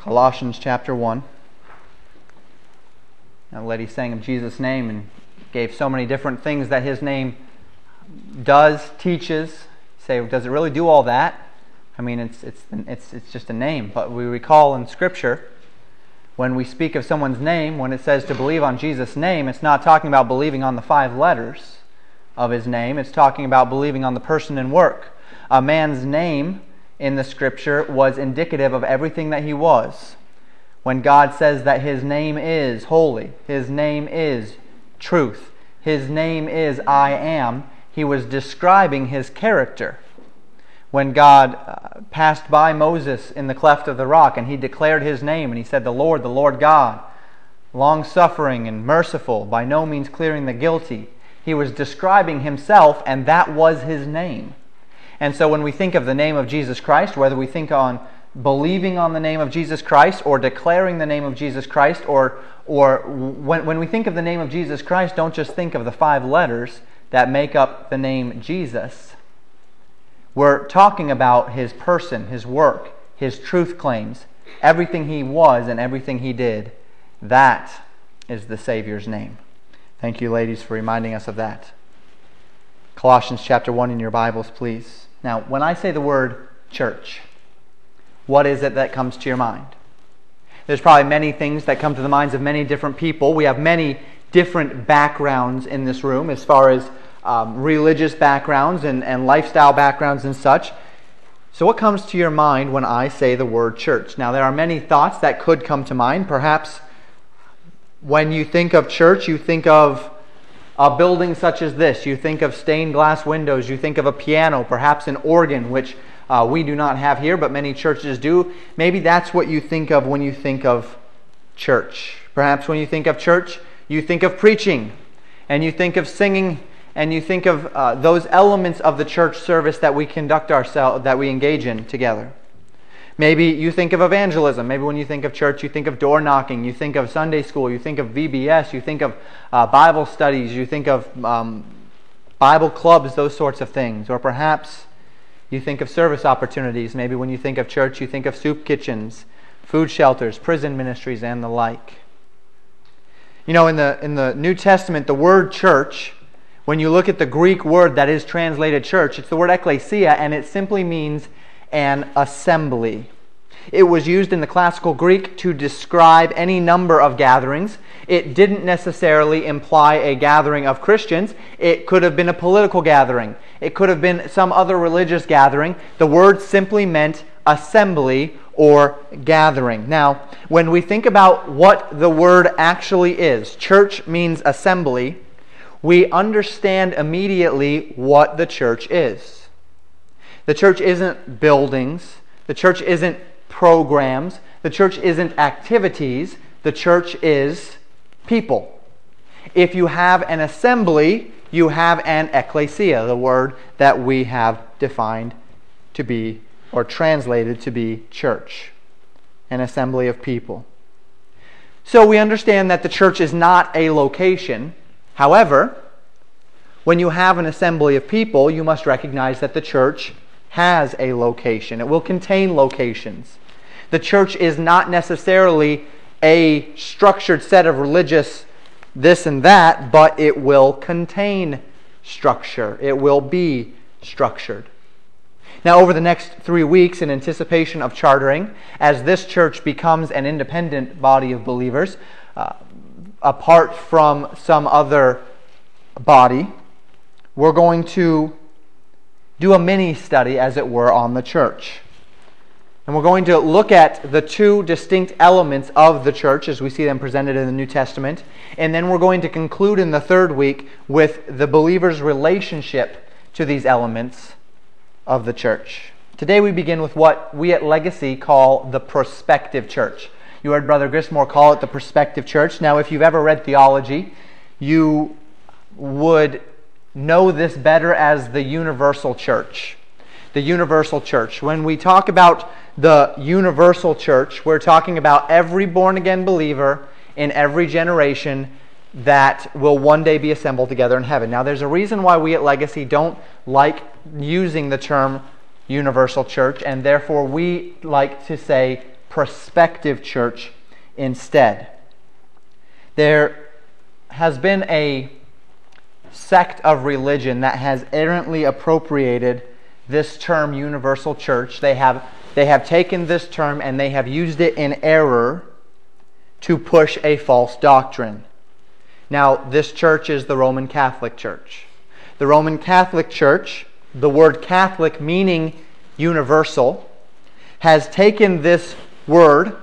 Colossians chapter 1. Now, lady sang of Jesus' name and gave so many different things that his name does, teaches. Say, does it really do all that? I mean, it's, it's, it's, it's just a name. But we recall in Scripture, when we speak of someone's name, when it says to believe on Jesus' name, it's not talking about believing on the five letters of his name. It's talking about believing on the person and work. A man's name in the Scripture was indicative of everything that he was. When God says that his name is holy, his name is truth, his name is I am, he was describing his character. When God uh, passed by Moses in the cleft of the rock and he declared his name and he said, The Lord, the Lord God, long suffering and merciful, by no means clearing the guilty, he was describing himself and that was his name. And so when we think of the name of Jesus Christ, whether we think on believing on the name of Jesus Christ or declaring the name of Jesus Christ, or, or when, when we think of the name of Jesus Christ, don't just think of the five letters that make up the name Jesus. We're talking about his person, his work, his truth claims, everything he was and everything he did. That is the Savior's name. Thank you, ladies, for reminding us of that. Colossians chapter 1 in your Bibles, please. Now, when I say the word church, what is it that comes to your mind? There's probably many things that come to the minds of many different people. We have many different backgrounds in this room as far as um, religious backgrounds and, and lifestyle backgrounds and such. So, what comes to your mind when I say the word church? Now, there are many thoughts that could come to mind. Perhaps when you think of church, you think of a building such as this. You think of stained glass windows. You think of a piano, perhaps an organ, which uh, we do not have here, but many churches do. Maybe that's what you think of when you think of church. Perhaps when you think of church, you think of preaching, and you think of singing, and you think of uh, those elements of the church service that we conduct ourselves, that we engage in together. Maybe you think of evangelism. Maybe when you think of church, you think of door knocking. You think of Sunday school. You think of VBS. You think of uh, Bible studies. You think of um, Bible clubs, those sorts of things. Or perhaps you think of service opportunities. Maybe when you think of church, you think of soup kitchens, food shelters, prison ministries, and the like. You know, in the, in the New Testament, the word church, when you look at the Greek word that is translated church, it's the word ekklesia, and it simply means an assembly. It was used in the classical Greek to describe any number of gatherings. It didn't necessarily imply a gathering of Christians. It could have been a political gathering. It could have been some other religious gathering. The word simply meant assembly or gathering. Now, when we think about what the word actually is, church means assembly, we understand immediately what the church is. The church isn't buildings, the church isn't programs, the church isn't activities, the church is people. If you have an assembly, you have an ecclesia, the word that we have defined to be or translated to be church, an assembly of people. So we understand that the church is not a location. However, when you have an assembly of people, you must recognize that the church has a location. It will contain locations. The church is not necessarily a structured set of religious this and that, but it will contain structure. It will be structured. Now, over the next three weeks, in anticipation of chartering, as this church becomes an independent body of believers, uh, apart from some other body, we're going to do a mini study, as it were, on the church. And we're going to look at the two distinct elements of the church as we see them presented in the New Testament. And then we're going to conclude in the third week with the believer's relationship to these elements of the church. Today we begin with what we at Legacy call the prospective church. You heard Brother Grismore call it the prospective church. Now, if you've ever read theology, you would know this better as the universal church. The universal church. When we talk about the universal church, we're talking about every born again believer in every generation that will one day be assembled together in heaven. Now, there's a reason why we at Legacy don't like using the term universal church, and therefore we like to say prospective church instead. There has been a sect of religion that has errantly appropriated this term universal church. They have, they have taken this term and they have used it in error to push a false doctrine. Now, this church is the Roman Catholic Church. The Roman Catholic Church, the word Catholic meaning universal, has taken this word,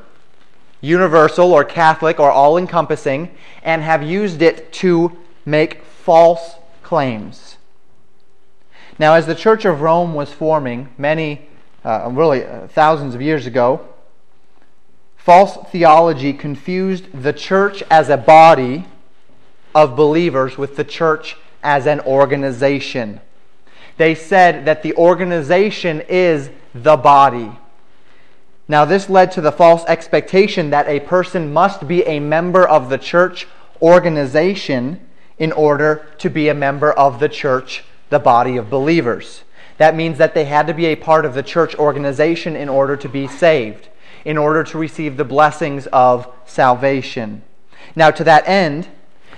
universal or Catholic or all encompassing, and have used it to make false claims. Now, as the Church of Rome was forming many, uh, really uh, thousands of years ago, false theology confused the church as a body of believers with the church as an organization. They said that the organization is the body. Now, this led to the false expectation that a person must be a member of the church organization in order to be a member of the church, the body of believers. That means that they had to be a part of the church organization in order to be saved, in order to receive the blessings of salvation. Now, to that end,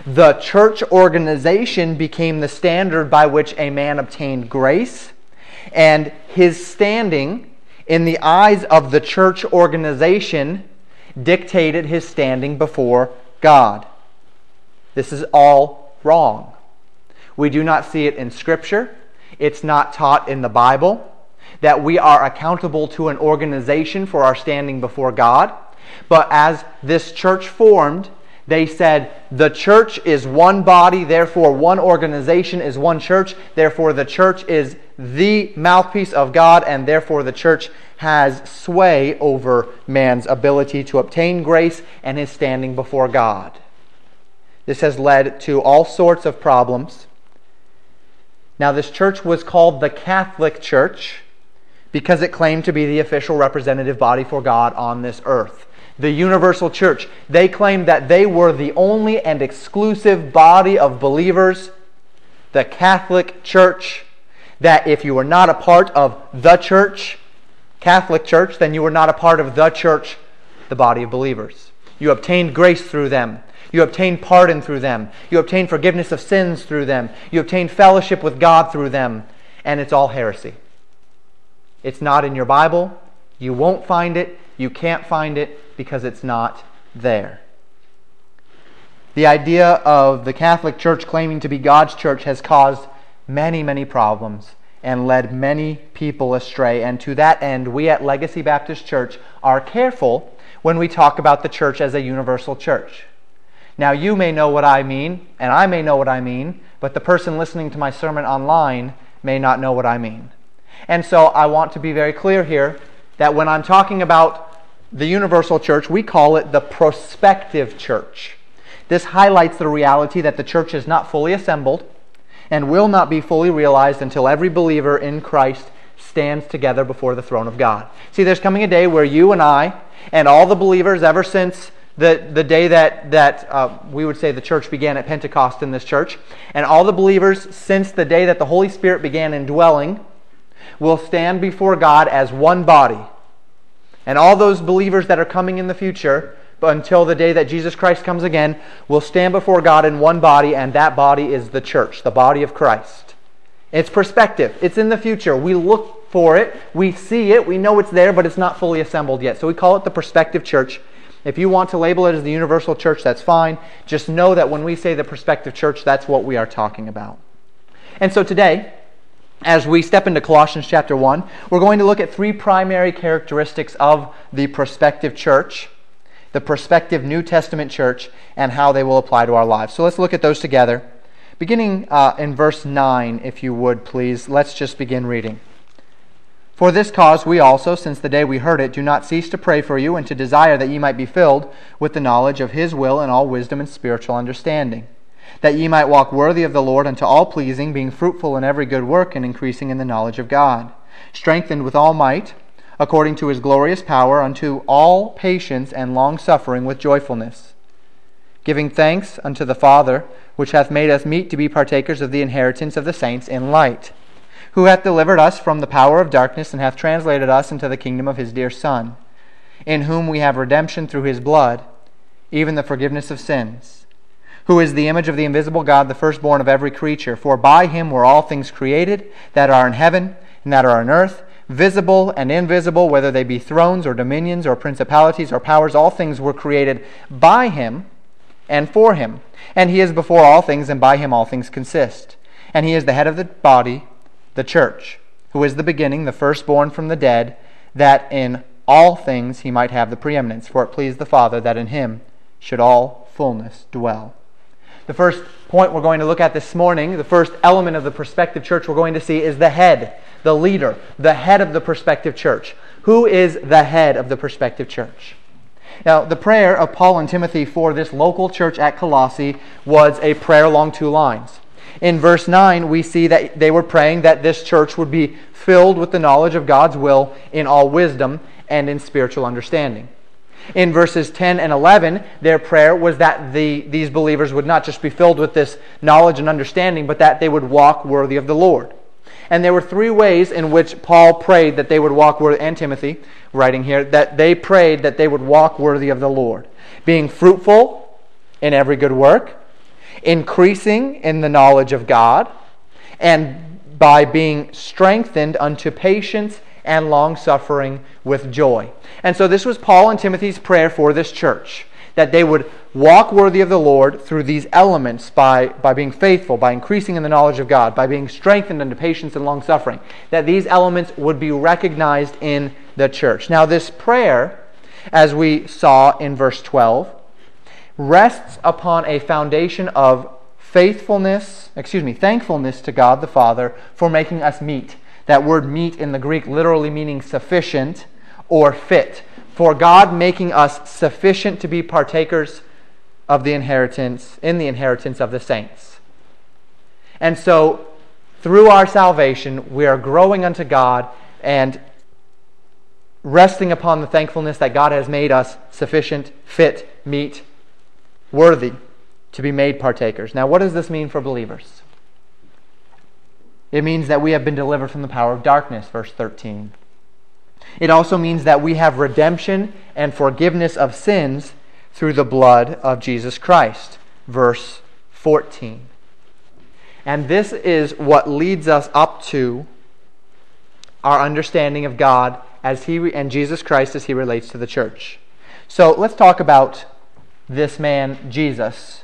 the church organization became the standard by which a man obtained grace, and his standing in the eyes of the church organization dictated his standing before God. This is all wrong. We do not see it in Scripture. It's not taught in the Bible that we are accountable to an organization for our standing before God. But as this church formed, they said the church is one body, therefore one organization is one church, therefore the church is the mouthpiece of God, and therefore the church has sway over man's ability to obtain grace and his standing before God. This has led to all sorts of problems. Now, this church was called the Catholic Church because it claimed to be the official representative body for God on this earth the universal church. They claimed that they were the only and exclusive body of believers, the Catholic Church, that if you were not a part of the church, Catholic Church, then you were not a part of the church, the body of believers. You obtained grace through them. You obtain pardon through them. You obtain forgiveness of sins through them. You obtain fellowship with God through them. And it's all heresy. It's not in your Bible. You won't find it. You can't find it because it's not there. The idea of the Catholic Church claiming to be God's church has caused many, many problems and led many people astray. And to that end, we at Legacy Baptist Church are careful when we talk about the church as a universal church. Now, you may know what I mean, and I may know what I mean, but the person listening to my sermon online may not know what I mean. And so I want to be very clear here that when I'm talking about the universal church, we call it the prospective church. This highlights the reality that the church is not fully assembled and will not be fully realized until every believer in Christ stands together before the throne of God. See, there's coming a day where you and I and all the believers ever since the, the day that, that uh, we would say the church began at Pentecost in this church, and all the believers since the day that the Holy Spirit began indwelling will stand before God as one body and all those believers that are coming in the future, but until the day that Jesus Christ comes again, will stand before God in one body, and that body is the church, the body of Christ. It's perspective. It's in the future. We look for it, we see it, we know it's there, but it's not fully assembled yet. So we call it the perspective church. If you want to label it as the universal church, that's fine. Just know that when we say the perspective church, that's what we are talking about. And so today, as we step into Colossians chapter 1, we're going to look at three primary characteristics of the prospective church, the prospective New Testament church, and how they will apply to our lives. So let's look at those together. Beginning uh, in verse 9, if you would please, let's just begin reading. For this cause we also, since the day we heard it, do not cease to pray for you and to desire that ye might be filled with the knowledge of his will and all wisdom and spiritual understanding. That ye might walk worthy of the Lord unto all pleasing, being fruitful in every good work and increasing in the knowledge of God, strengthened with all might, according to his glorious power, unto all patience and long suffering with joyfulness, giving thanks unto the Father, which hath made us meet to be partakers of the inheritance of the saints in light, who hath delivered us from the power of darkness and hath translated us into the kingdom of his dear Son in whom we have redemption through his blood, even the forgiveness of sins, who is the image of the invisible God, the firstborn of every creature. For by him were all things created that are in heaven and that are on earth, visible and invisible, whether they be thrones or dominions or principalities or powers, all things were created by him and for him. And he is before all things, and by him all things consist. And he is the head of the body, the church, who is the beginning, the firstborn from the dead, that in all things he might have the preeminence. For it pleased the Father that in him should all fullness dwell. The first point we're going to look at this morning, the first element of the prospective church we're going to see is the head, the leader, the head of the prospective church. Who is the head of the prospective church? Now, the prayer of Paul and Timothy for this local church at Colossae was a prayer along two lines. In verse 9, we see that they were praying that this church would be filled with the knowledge of God's will in all wisdom and in spiritual understanding. In verses 10 and 11, their prayer was that the, these believers would not just be filled with this knowledge and understanding, but that they would walk worthy of the Lord. And there were three ways in which Paul prayed that they would walk worthy, and Timothy, writing here, that they prayed that they would walk worthy of the Lord. Being fruitful in every good work, increasing in the knowledge of God, and by being strengthened unto patience and long suffering with joy. And so this was Paul and Timothy's prayer for this church that they would walk worthy of the Lord through these elements by, by being faithful, by increasing in the knowledge of God, by being strengthened unto patience and long suffering, that these elements would be recognized in the church. Now, this prayer, as we saw in verse 12, rests upon a foundation of faithfulness, excuse me, thankfulness to God the Father for making us meet. That word meet in the Greek literally meaning sufficient or fit for God making us sufficient to be partakers of the inheritance, in the inheritance of the saints. And so, through our salvation, we are growing unto God and resting upon the thankfulness that God has made us sufficient, fit, meet, worthy to be made partakers. Now, what does this mean for believers? It means that we have been delivered from the power of darkness, verse 13. It also means that we have redemption and forgiveness of sins through the blood of Jesus Christ. Verse 14. And this is what leads us up to our understanding of God as he and Jesus Christ as he relates to the church. So let's talk about this man Jesus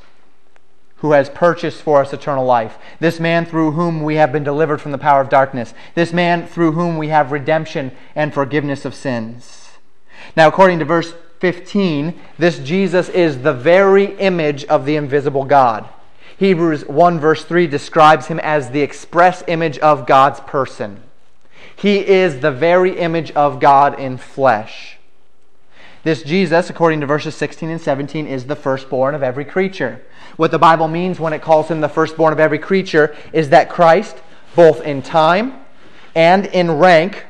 who has purchased for us eternal life. This man through whom we have been delivered from the power of darkness. This man through whom we have redemption and forgiveness of sins. Now, according to verse 15, this Jesus is the very image of the invisible God. Hebrews 1 verse 3 describes him as the express image of God's person. He is the very image of God in flesh. This Jesus, according to verses 16 and 17, is the firstborn of every creature. What the Bible means when it calls him the firstborn of every creature is that Christ, both in time and in rank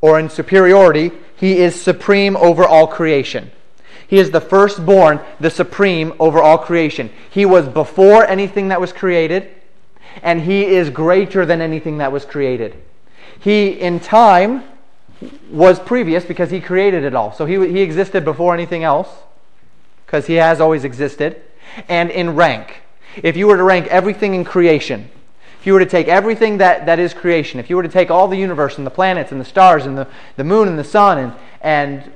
or in superiority, he is supreme over all creation. He is the firstborn, the supreme over all creation. He was before anything that was created, and he is greater than anything that was created. He, in time, was previous because he created it all. So he, he existed before anything else, because he has always existed and in rank. If you were to rank everything in creation, if you were to take everything that, that is creation, if you were to take all the universe and the planets and the stars and the, the moon and the sun and, and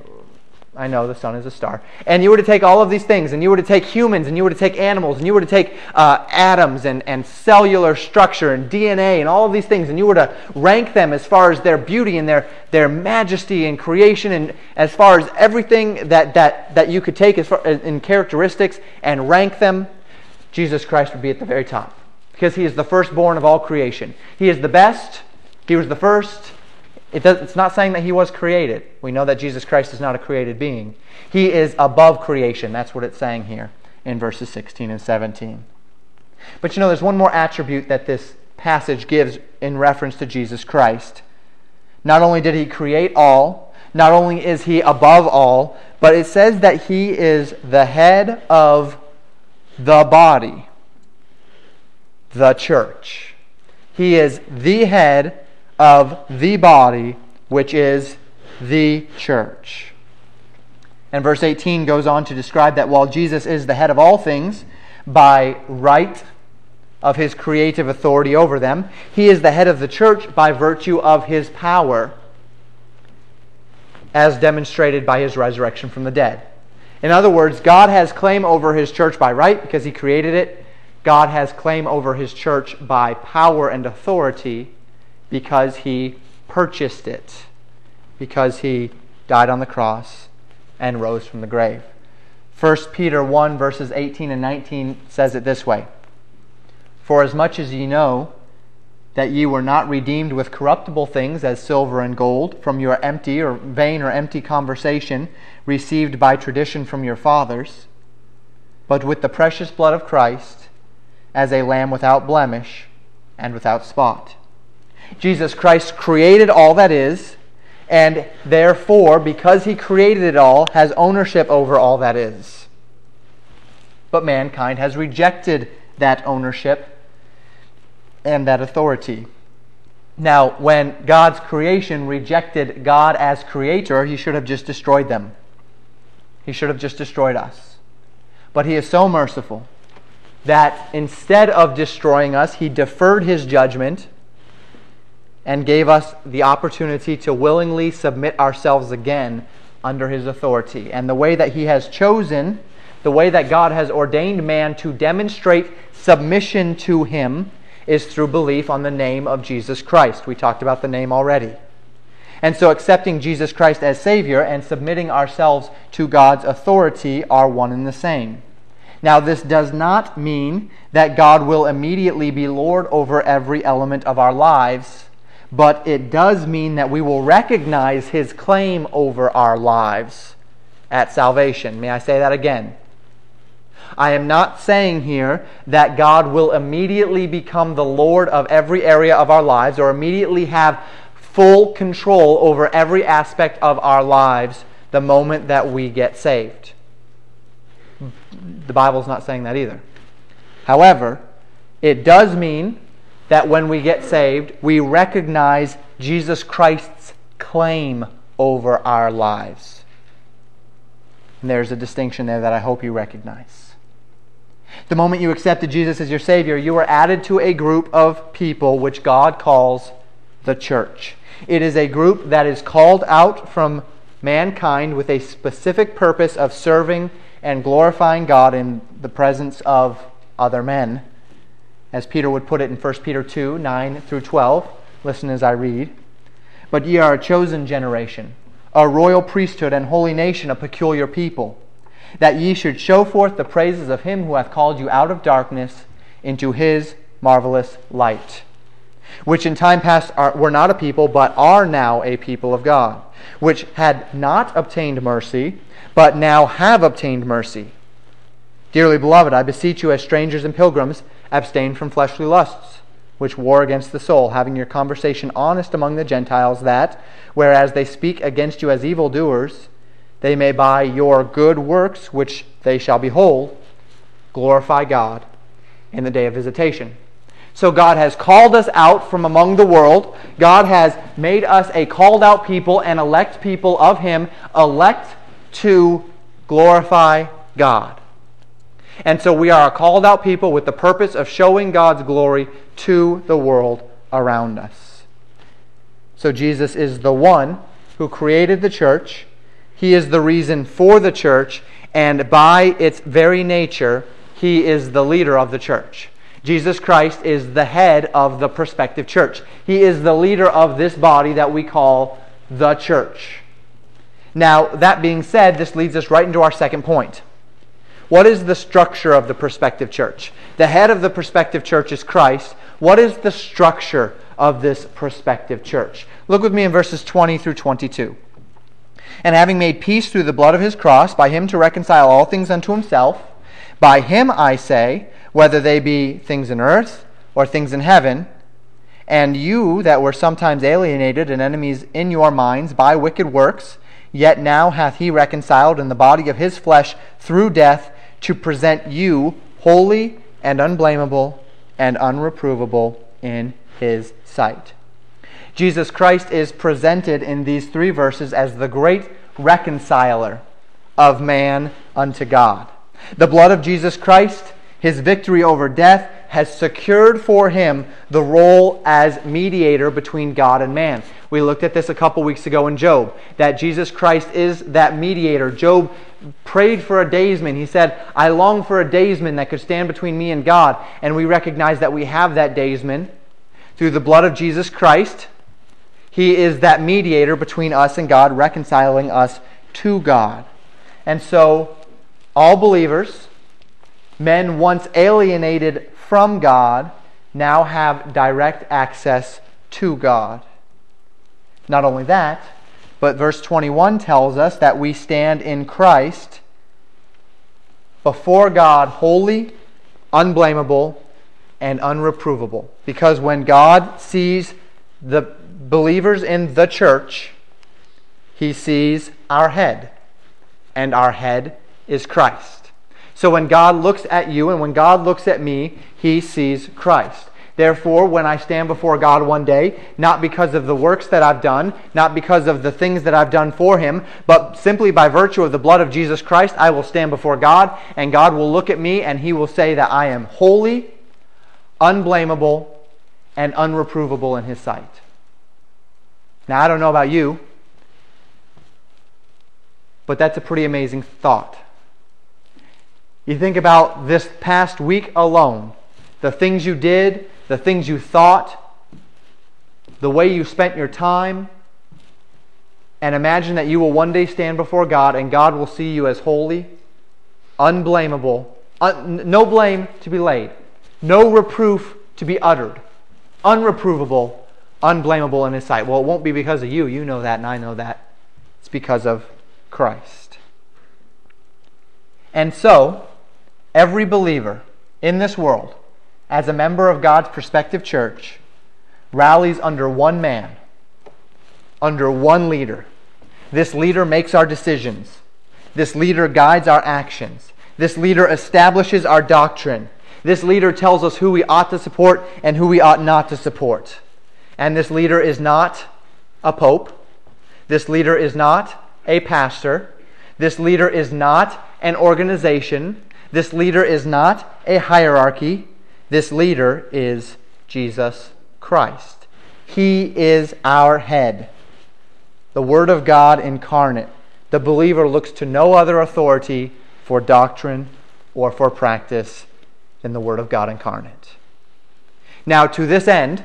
I know the sun is a star. And you were to take all of these things, and you were to take humans, and you were to take animals, and you were to take uh, atoms and, and cellular structure and DNA and all of these things, and you were to rank them as far as their beauty and their, their majesty and creation, and as far as everything that, that, that you could take as far, in characteristics and rank them, Jesus Christ would be at the very top. Because he is the firstborn of all creation. He is the best, he was the first, it does, it's not saying that he was created. We know that Jesus Christ is not a created being. He is above creation. That's what it's saying here in verses 16 and 17. But you know, there's one more attribute that this passage gives in reference to Jesus Christ. Not only did he create all, not only is he above all, but it says that he is the head of the body, the church. He is the head of the body, which is the church. And verse 18 goes on to describe that while Jesus is the head of all things by right of his creative authority over them, he is the head of the church by virtue of his power, as demonstrated by his resurrection from the dead. In other words, God has claim over his church by right because he created it. God has claim over his church by power and authority because he purchased it, because he died on the cross and rose from the grave. 1 Peter 1, verses 18 and 19 says it this way For as much as ye know that ye were not redeemed with corruptible things as silver and gold from your empty or vain or empty conversation received by tradition from your fathers, but with the precious blood of Christ as a lamb without blemish and without spot. Jesus Christ created all that is, and therefore, because he created it all, has ownership over all that is. But mankind has rejected that ownership and that authority. Now, when God's creation rejected God as creator, he should have just destroyed them. He should have just destroyed us. But he is so merciful that instead of destroying us, he deferred his judgment and gave us the opportunity to willingly submit ourselves again under his authority. And the way that he has chosen, the way that God has ordained man to demonstrate submission to him, is through belief on the name of Jesus Christ. We talked about the name already. And so accepting Jesus Christ as Savior and submitting ourselves to God's authority are one and the same. Now, this does not mean that God will immediately be Lord over every element of our lives but it does mean that we will recognize his claim over our lives at salvation. May I say that again? I am not saying here that God will immediately become the Lord of every area of our lives or immediately have full control over every aspect of our lives the moment that we get saved. The Bible's not saying that either. However, it does mean that when we get saved, we recognize Jesus Christ's claim over our lives. And there's a distinction there that I hope you recognize. The moment you accepted Jesus as your Savior, you were added to a group of people which God calls the church. It is a group that is called out from mankind with a specific purpose of serving and glorifying God in the presence of other men as Peter would put it in 1 Peter 2 9 through 12. Listen as I read. But ye are a chosen generation, a royal priesthood and holy nation, a peculiar people, that ye should show forth the praises of him who hath called you out of darkness into his marvelous light, which in time past are, were not a people, but are now a people of God, which had not obtained mercy, but now have obtained mercy. Dearly beloved, I beseech you as strangers and pilgrims, Abstain from fleshly lusts, which war against the soul, having your conversation honest among the Gentiles, that, whereas they speak against you as evildoers, they may by your good works, which they shall behold, glorify God in the day of visitation. So God has called us out from among the world. God has made us a called out people and elect people of Him, elect to glorify God. And so we are a called out people with the purpose of showing God's glory to the world around us. So Jesus is the one who created the church. He is the reason for the church. And by its very nature, he is the leader of the church. Jesus Christ is the head of the prospective church. He is the leader of this body that we call the church. Now, that being said, this leads us right into our second point. What is the structure of the prospective church? The head of the prospective church is Christ. What is the structure of this prospective church? Look with me in verses 20 through 22. And having made peace through the blood of his cross, by him to reconcile all things unto himself, by him I say, whether they be things in earth or things in heaven, and you that were sometimes alienated and enemies in your minds by wicked works, yet now hath he reconciled in the body of his flesh through death to present you holy and unblameable and unreprovable in his sight. Jesus Christ is presented in these three verses as the great reconciler of man unto God. The blood of Jesus Christ, his victory over death, has secured for him the role as mediator between God and man. We looked at this a couple weeks ago in Job, that Jesus Christ is that mediator. Job prayed for a daysman. He said, I long for a daysman that could stand between me and God. And we recognize that we have that daysman through the blood of Jesus Christ. He is that mediator between us and God, reconciling us to God. And so, all believers, men once alienated from God, now have direct access to God. Not only that, but verse 21 tells us that we stand in Christ before God holy, unblameable, and unreprovable. Because when God sees the believers in the church, he sees our head, and our head is Christ. So when God looks at you and when God looks at me, he sees Christ. Therefore, when I stand before God one day, not because of the works that I've done, not because of the things that I've done for Him, but simply by virtue of the blood of Jesus Christ, I will stand before God, and God will look at me and He will say that I am holy, unblameable, and unreprovable in His sight. Now, I don't know about you, but that's a pretty amazing thought. You think about this past week alone, the things you did, the things you thought, the way you spent your time, and imagine that you will one day stand before God and God will see you as holy, unblameable, un- no blame to be laid, no reproof to be uttered, unreprovable, unblameable in His sight. Well, it won't be because of you. You know that, and I know that. It's because of Christ. And so, every believer in this world as a member of God's prospective church, rallies under one man, under one leader. This leader makes our decisions. This leader guides our actions. This leader establishes our doctrine. This leader tells us who we ought to support and who we ought not to support. And this leader is not a pope. This leader is not a pastor. This leader is not an organization. This leader is not a hierarchy. This leader is Jesus Christ. He is our head, the Word of God incarnate. The believer looks to no other authority for doctrine or for practice than the Word of God incarnate. Now, to this end,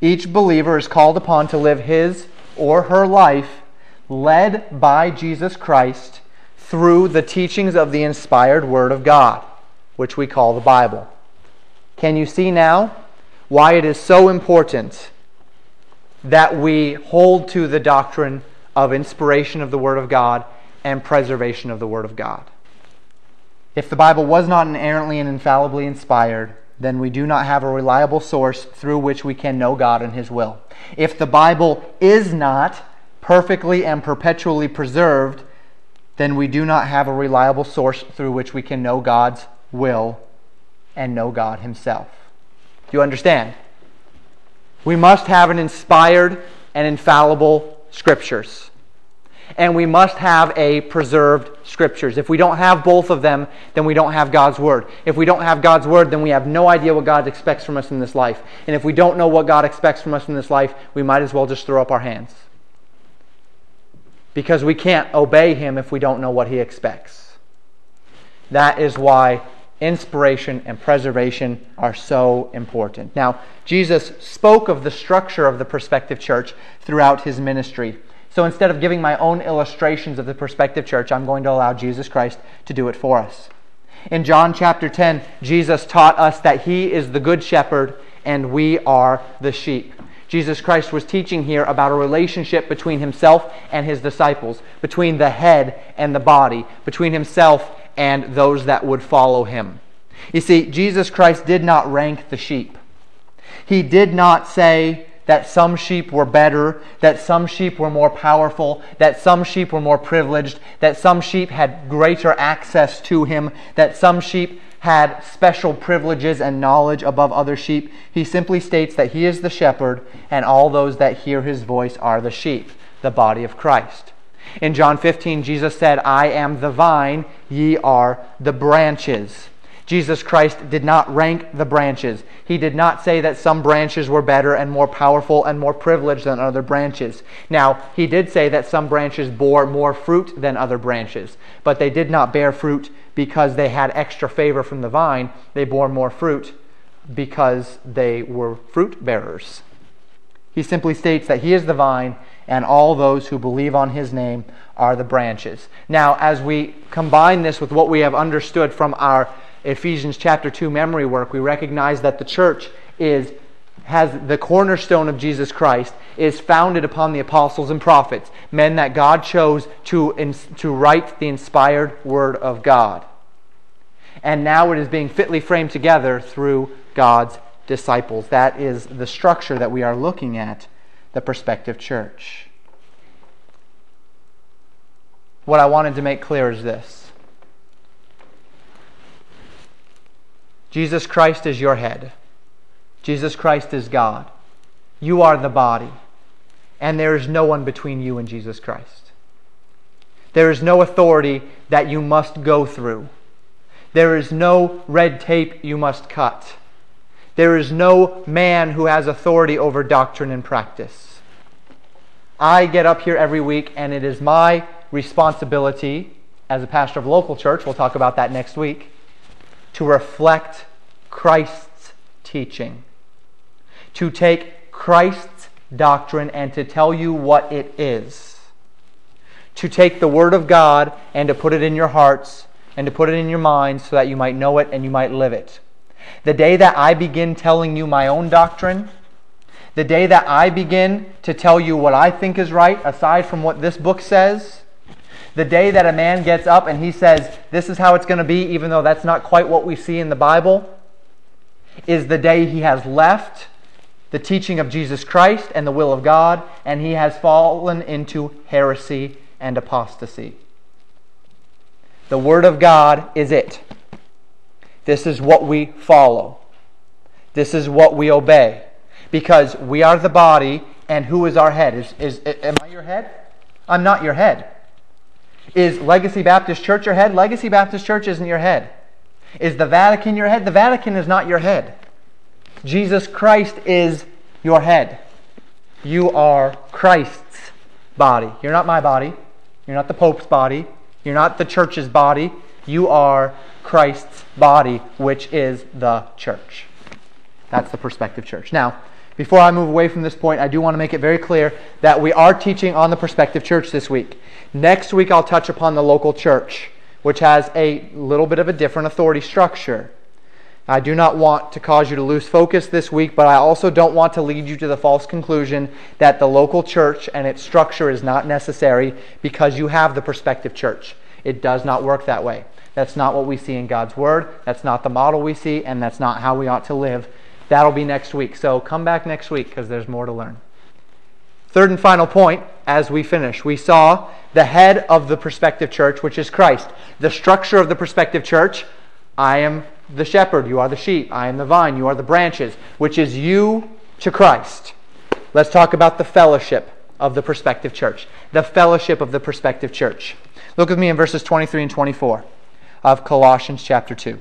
each believer is called upon to live his or her life led by Jesus Christ through the teachings of the inspired Word of God, which we call the Bible. Can you see now why it is so important that we hold to the doctrine of inspiration of the Word of God and preservation of the Word of God? If the Bible was not inerrantly and infallibly inspired, then we do not have a reliable source through which we can know God and His will. If the Bible is not perfectly and perpetually preserved, then we do not have a reliable source through which we can know God's will and know God Himself. Do you understand? We must have an inspired and infallible scriptures. And we must have a preserved scriptures. If we don't have both of them, then we don't have God's word. If we don't have God's word, then we have no idea what God expects from us in this life. And if we don't know what God expects from us in this life, we might as well just throw up our hands. Because we can't obey Him if we don't know what He expects. That is why inspiration, and preservation are so important. Now, Jesus spoke of the structure of the prospective church throughout his ministry. So instead of giving my own illustrations of the prospective church, I'm going to allow Jesus Christ to do it for us. In John chapter 10, Jesus taught us that he is the good shepherd and we are the sheep. Jesus Christ was teaching here about a relationship between himself and his disciples, between the head and the body, between himself and those that would follow him. You see, Jesus Christ did not rank the sheep. He did not say that some sheep were better, that some sheep were more powerful, that some sheep were more privileged, that some sheep had greater access to him, that some sheep had special privileges and knowledge above other sheep. He simply states that he is the shepherd and all those that hear his voice are the sheep, the body of Christ. In John 15, Jesus said, I am the vine, ye are the branches. Jesus Christ did not rank the branches. He did not say that some branches were better and more powerful and more privileged than other branches. Now, he did say that some branches bore more fruit than other branches, but they did not bear fruit because they had extra favor from the vine. They bore more fruit because they were fruit bearers. He simply states that he is the vine and all those who believe on his name are the branches. Now, as we combine this with what we have understood from our Ephesians chapter 2 memory work, we recognize that the church is has the cornerstone of Jesus Christ is founded upon the apostles and prophets, men that God chose to, to write the inspired word of God. And now it is being fitly framed together through God's disciples. That is the structure that we are looking at, the prospective church. What I wanted to make clear is this Jesus Christ is your head. Jesus Christ is God. You are the body. And there is no one between you and Jesus Christ. There is no authority that you must go through. There is no red tape you must cut. There is no man who has authority over doctrine and practice. I get up here every week, and it is my responsibility as a pastor of a local church, we'll talk about that next week, to reflect Christ's teaching, to take Christ's doctrine and to tell you what it is, to take the Word of God and to put it in your hearts and to put it in your minds so that you might know it and you might live it. The day that I begin telling you my own doctrine, the day that I begin to tell you what I think is right, aside from what this book says, the day that a man gets up and he says, This is how it's going to be, even though that's not quite what we see in the Bible, is the day he has left the teaching of Jesus Christ and the will of God, and he has fallen into heresy and apostasy. The Word of God is it. This is what we follow. This is what we obey. Because we are the body, and who is our head? Is, is, am I your head? I'm not your head. Is Legacy Baptist Church your head? Legacy Baptist Church isn't your head. Is the Vatican your head? The Vatican is not your head. Jesus Christ is your head. You are Christ's body. You're not my body. You're not the Pope's body. You're not the church's body. You are Christ's body, which is the church. That's the perspective church. Now, before I move away from this point, I do want to make it very clear that we are teaching on the perspective church this week. Next week, I'll touch upon the local church, which has a little bit of a different authority structure. I do not want to cause you to lose focus this week, but I also don't want to lead you to the false conclusion that the local church and its structure is not necessary because you have the perspective church. It does not work that way. That's not what we see in God's Word. That's not the model we see, and that's not how we ought to live. That'll be next week. So come back next week because there's more to learn. Third and final point as we finish. We saw the head of the prospective church, which is Christ. The structure of the prospective church I am the shepherd, you are the sheep. I am the vine, you are the branches, which is you to Christ. Let's talk about the fellowship of the prospective church. The fellowship of the prospective church. Look with me in verses 23 and 24 of Colossians chapter 2.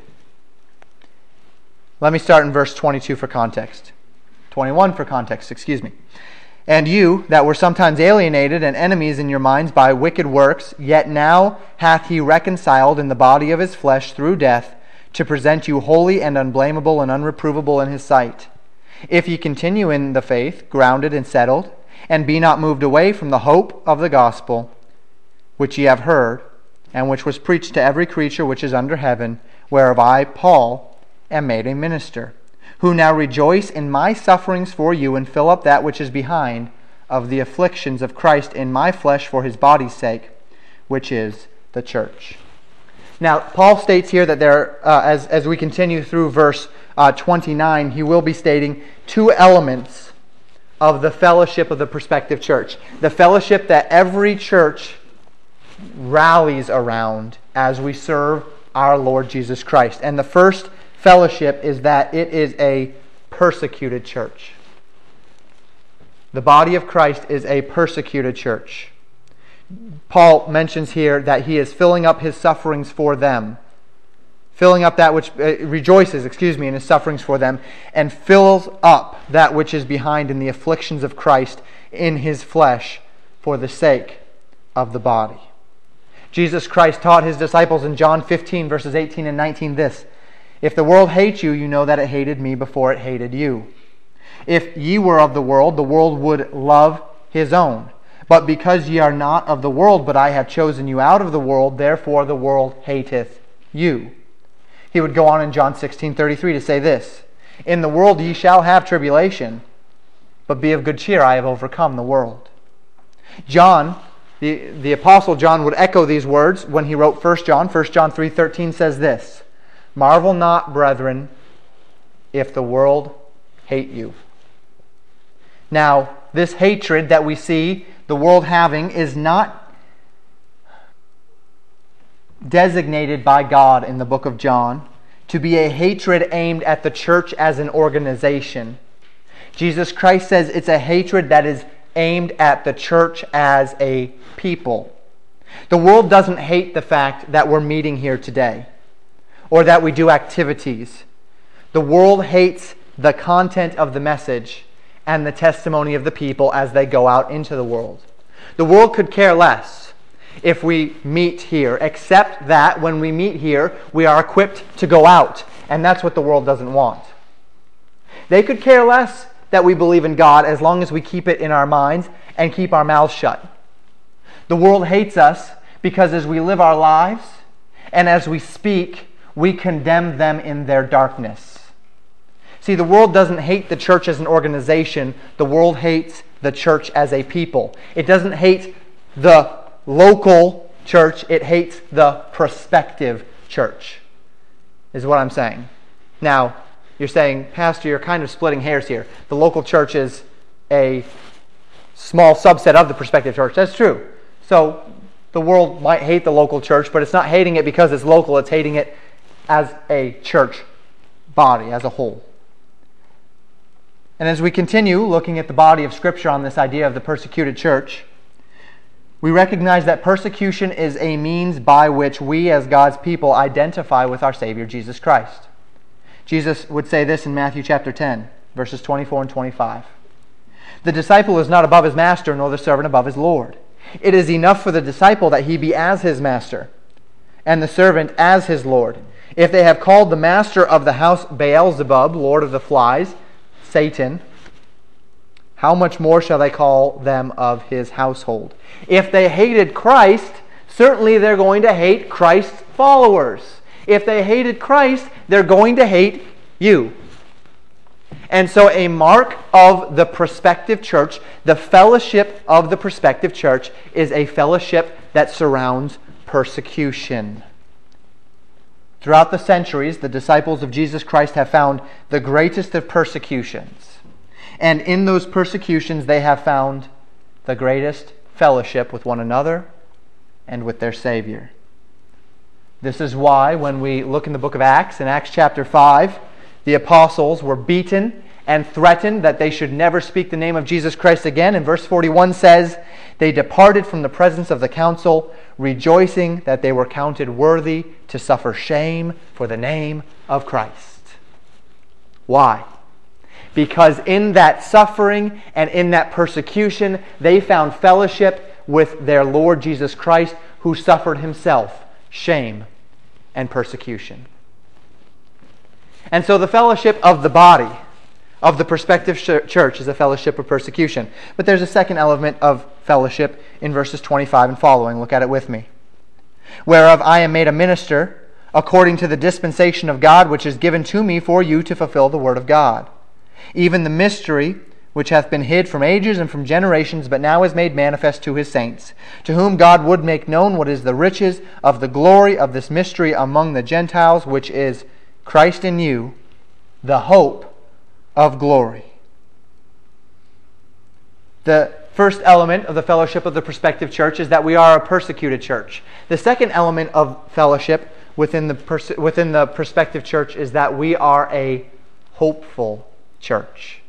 Let me start in verse 22 for context. 21 for context, excuse me. And you, that were sometimes alienated and enemies in your minds by wicked works, yet now hath he reconciled in the body of his flesh through death, to present you holy and unblameable and unreprovable in his sight. If ye continue in the faith, grounded and settled, and be not moved away from the hope of the gospel, which ye have heard, and which was preached to every creature which is under heaven, whereof I, Paul, am made a minister who now rejoice in my sufferings for you and fill up that which is behind of the afflictions of Christ in my flesh for his body's sake, which is the church. Now, Paul states here that there, uh, as, as we continue through verse uh, 29, he will be stating two elements of the fellowship of the prospective church. The fellowship that every church rallies around as we serve our Lord Jesus Christ. And the first fellowship is that it is a persecuted church. The body of Christ is a persecuted church. Paul mentions here that he is filling up his sufferings for them. Filling up that which uh, rejoices, excuse me, in his sufferings for them, and fills up that which is behind in the afflictions of Christ in his flesh for the sake of the body. Jesus Christ taught his disciples in John 15, verses 18 and 19 this If the world hates you, you know that it hated me before it hated you. If ye were of the world, the world would love his own. But because ye are not of the world, but I have chosen you out of the world, therefore the world hateth you. He would go on in John 16:33 to say this: In the world ye shall have tribulation, but be of good cheer, I have overcome the world. John, the, the apostle John would echo these words when he wrote 1 John. 1 John 3:13 says this: Marvel not, brethren, if the world hate you. Now, this hatred that we see the world having is not designated by God in the book of John to be a hatred aimed at the church as an organization. Jesus Christ says it's a hatred that is aimed at the church as a people. The world doesn't hate the fact that we're meeting here today or that we do activities. The world hates the content of the message and the testimony of the people as they go out into the world. The world could care less if we meet here, except that when we meet here, we are equipped to go out, and that's what the world doesn't want. They could care less that we believe in God as long as we keep it in our minds and keep our mouths shut. The world hates us because as we live our lives and as we speak, we condemn them in their darkness. See, the world doesn't hate the church as an organization, the world hates the church as a people. It doesn't hate the local church, it hates the prospective church, is what I'm saying. Now, you're saying, Pastor, you're kind of splitting hairs here. The local church is a small subset of the prospective church. That's true. So the world might hate the local church, but it's not hating it because it's local, it's hating it as a church body, as a whole. And as we continue looking at the body of Scripture on this idea of the persecuted church, we recognize that persecution is a means by which we, as God's people, identify with our Savior, Jesus Christ. Jesus would say this in Matthew chapter 10, verses 24 and 25. The disciple is not above his master, nor the servant above his Lord. It is enough for the disciple that he be as his master, and the servant as his Lord. If they have called the master of the house Beelzebub, Lord of the flies, Satan, how much more shall they call them of his household? If they hated Christ, certainly they're going to hate Christ's followers. If they hated Christ, they're going to hate you. And so, a mark of the prospective church, the fellowship of the prospective church, is a fellowship that surrounds persecution. Throughout the centuries, the disciples of Jesus Christ have found the greatest of persecutions. And in those persecutions, they have found the greatest fellowship with one another and with their Savior. This is why, when we look in the book of Acts, in Acts chapter 5, the apostles were beaten and threatened that they should never speak the name of Jesus Christ again. And verse 41 says, They departed from the presence of the council rejoicing that they were counted worthy to suffer shame for the name of Christ. Why? Because in that suffering and in that persecution, they found fellowship with their Lord Jesus Christ, who suffered himself shame and persecution. And so the fellowship of the body of the prospective church is a fellowship of persecution. But there's a second element of fellowship in verses 25 and following. Look at it with me. Whereof I am made a minister according to the dispensation of God which is given to me for you to fulfill the word of God. Even the mystery which hath been hid from ages and from generations, but now is made manifest to his saints, to whom God would make known what is the riches of the glory of this mystery among the Gentiles, which is Christ in you, the hope of glory. The first element of the fellowship of the prospective church is that we are a persecuted church. The second element of fellowship within the, pers- within the prospective church is that we are a hopeful church.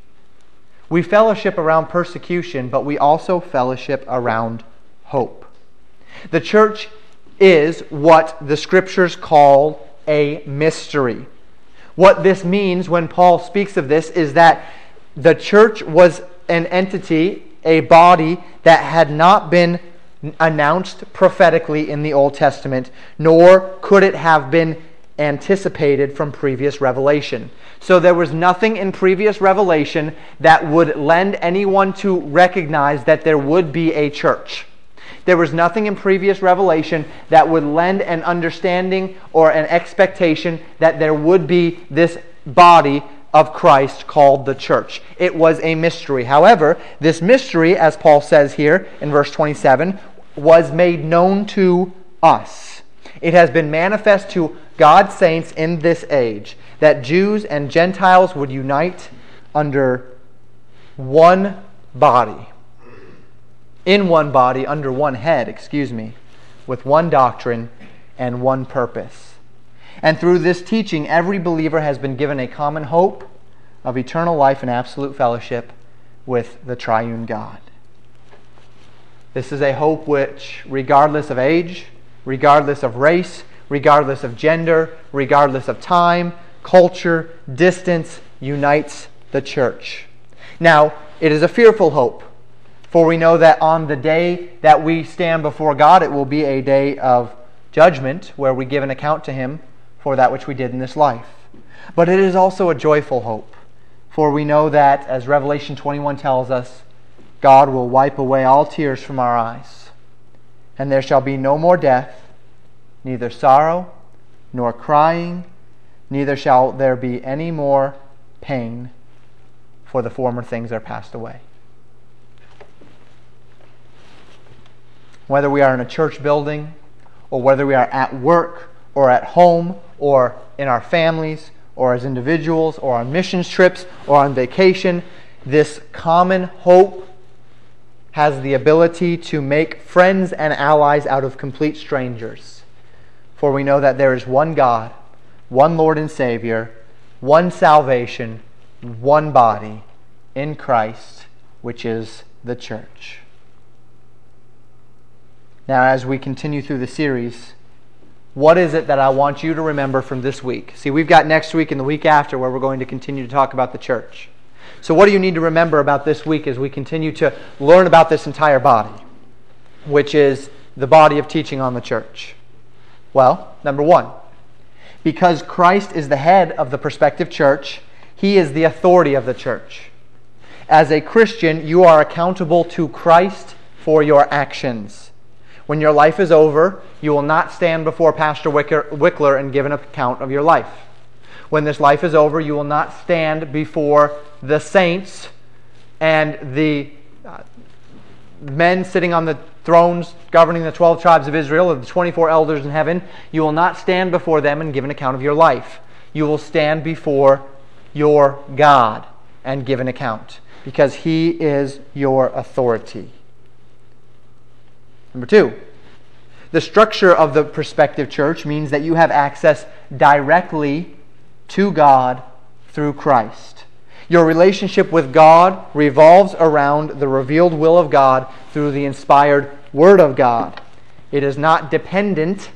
We fellowship around persecution, but we also fellowship around hope. The church is what the scriptures call a mystery. What this means when Paul speaks of this is that the church was an entity, a body that had not been announced prophetically in the Old Testament, nor could it have been anticipated from previous revelation. So there was nothing in previous revelation that would lend anyone to recognize that there would be a church. There was nothing in previous revelation that would lend an understanding or an expectation that there would be this body of Christ called the church. It was a mystery. However, this mystery, as Paul says here in verse 27, was made known to us. It has been manifest to God's saints in this age that Jews and Gentiles would unite under one body in one body, under one head, excuse me, with one doctrine and one purpose. And through this teaching, every believer has been given a common hope of eternal life and absolute fellowship with the triune God. This is a hope which, regardless of age, regardless of race, regardless of gender, regardless of time, culture, distance, unites the church. Now, it is a fearful hope for we know that on the day that we stand before God, it will be a day of judgment where we give an account to Him for that which we did in this life. But it is also a joyful hope, for we know that, as Revelation 21 tells us, God will wipe away all tears from our eyes, and there shall be no more death, neither sorrow nor crying, neither shall there be any more pain, for the former things are passed away. Whether we are in a church building or whether we are at work or at home or in our families or as individuals or on missions trips or on vacation, this common hope has the ability to make friends and allies out of complete strangers. For we know that there is one God, one Lord and Savior, one salvation, one body in Christ, which is the church. Now, as we continue through the series, what is it that I want you to remember from this week? See, we've got next week and the week after where we're going to continue to talk about the church. So, what do you need to remember about this week as we continue to learn about this entire body, which is the body of teaching on the church? Well, number one, because Christ is the head of the prospective church, he is the authority of the church. As a Christian, you are accountable to Christ for your actions. When your life is over, you will not stand before Pastor Wickler and give an account of your life. When this life is over, you will not stand before the saints and the uh, men sitting on the thrones governing the 12 tribes of Israel, or the 24 elders in heaven. You will not stand before them and give an account of your life. You will stand before your God and give an account because He is your authority. Number two, the structure of the prospective church means that you have access directly to God through Christ. Your relationship with God revolves around the revealed will of God through the inspired Word of God. It is not dependent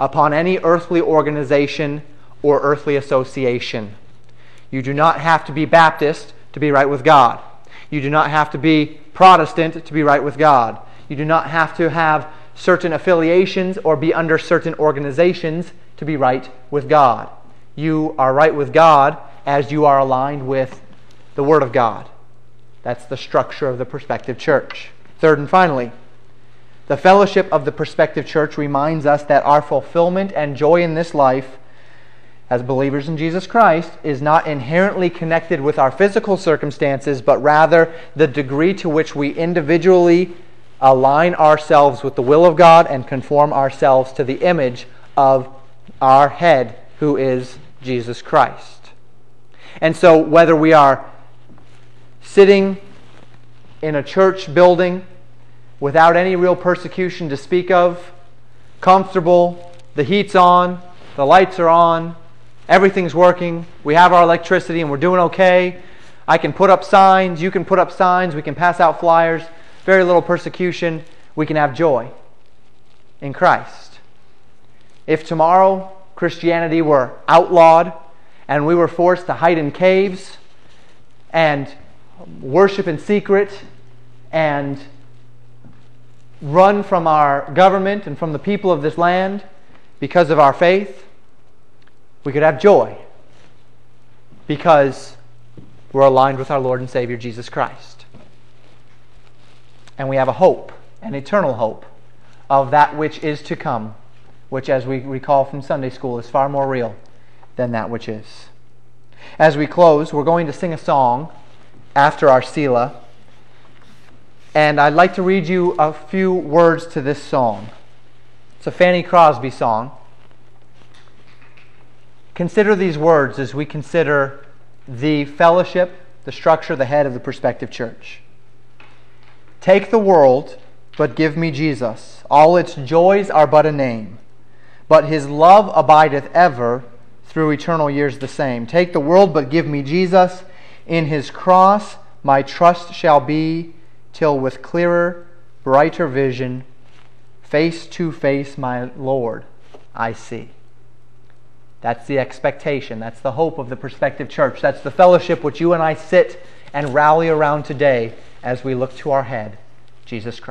upon any earthly organization or earthly association. You do not have to be Baptist to be right with God. You do not have to be Protestant to be right with God. You do not have to have certain affiliations or be under certain organizations to be right with God. You are right with God as you are aligned with the Word of God. That's the structure of the prospective church. Third and finally, the fellowship of the prospective church reminds us that our fulfillment and joy in this life as believers in Jesus Christ is not inherently connected with our physical circumstances, but rather the degree to which we individually align ourselves with the will of God and conform ourselves to the image of our head, who is Jesus Christ. And so, whether we are sitting in a church building without any real persecution to speak of, comfortable, the heat's on, the lights are on, everything's working, we have our electricity and we're doing okay. I can put up signs, you can put up signs, we can pass out flyers very little persecution, we can have joy. in Christ. If tomorrow Christianity were outlawed and we were forced to hide in caves and worship in secret and run from our government and from the people of this land because of our faith, we could have joy because we're aligned with our Lord and Savior Jesus Christ. And we have a hope, an eternal hope of that which is to come, which, as we recall from Sunday school, is far more real than that which is. As we close, we're going to sing a song after our Selah. And I'd like to read you a few words to this song. It's a Fanny Crosby song. Consider these words as we consider the fellowship, the structure, the head of the prospective church. Take the world, but give me Jesus. All its joys are but a name, but his love abideth ever through eternal years the same. Take the world, but give me Jesus. In his cross my trust shall be, till with clearer, brighter vision, face to face my Lord I see. That's the expectation. That's the hope of the prospective church. That's the fellowship which you and I sit and rally around today as we look to our head, Jesus Christ.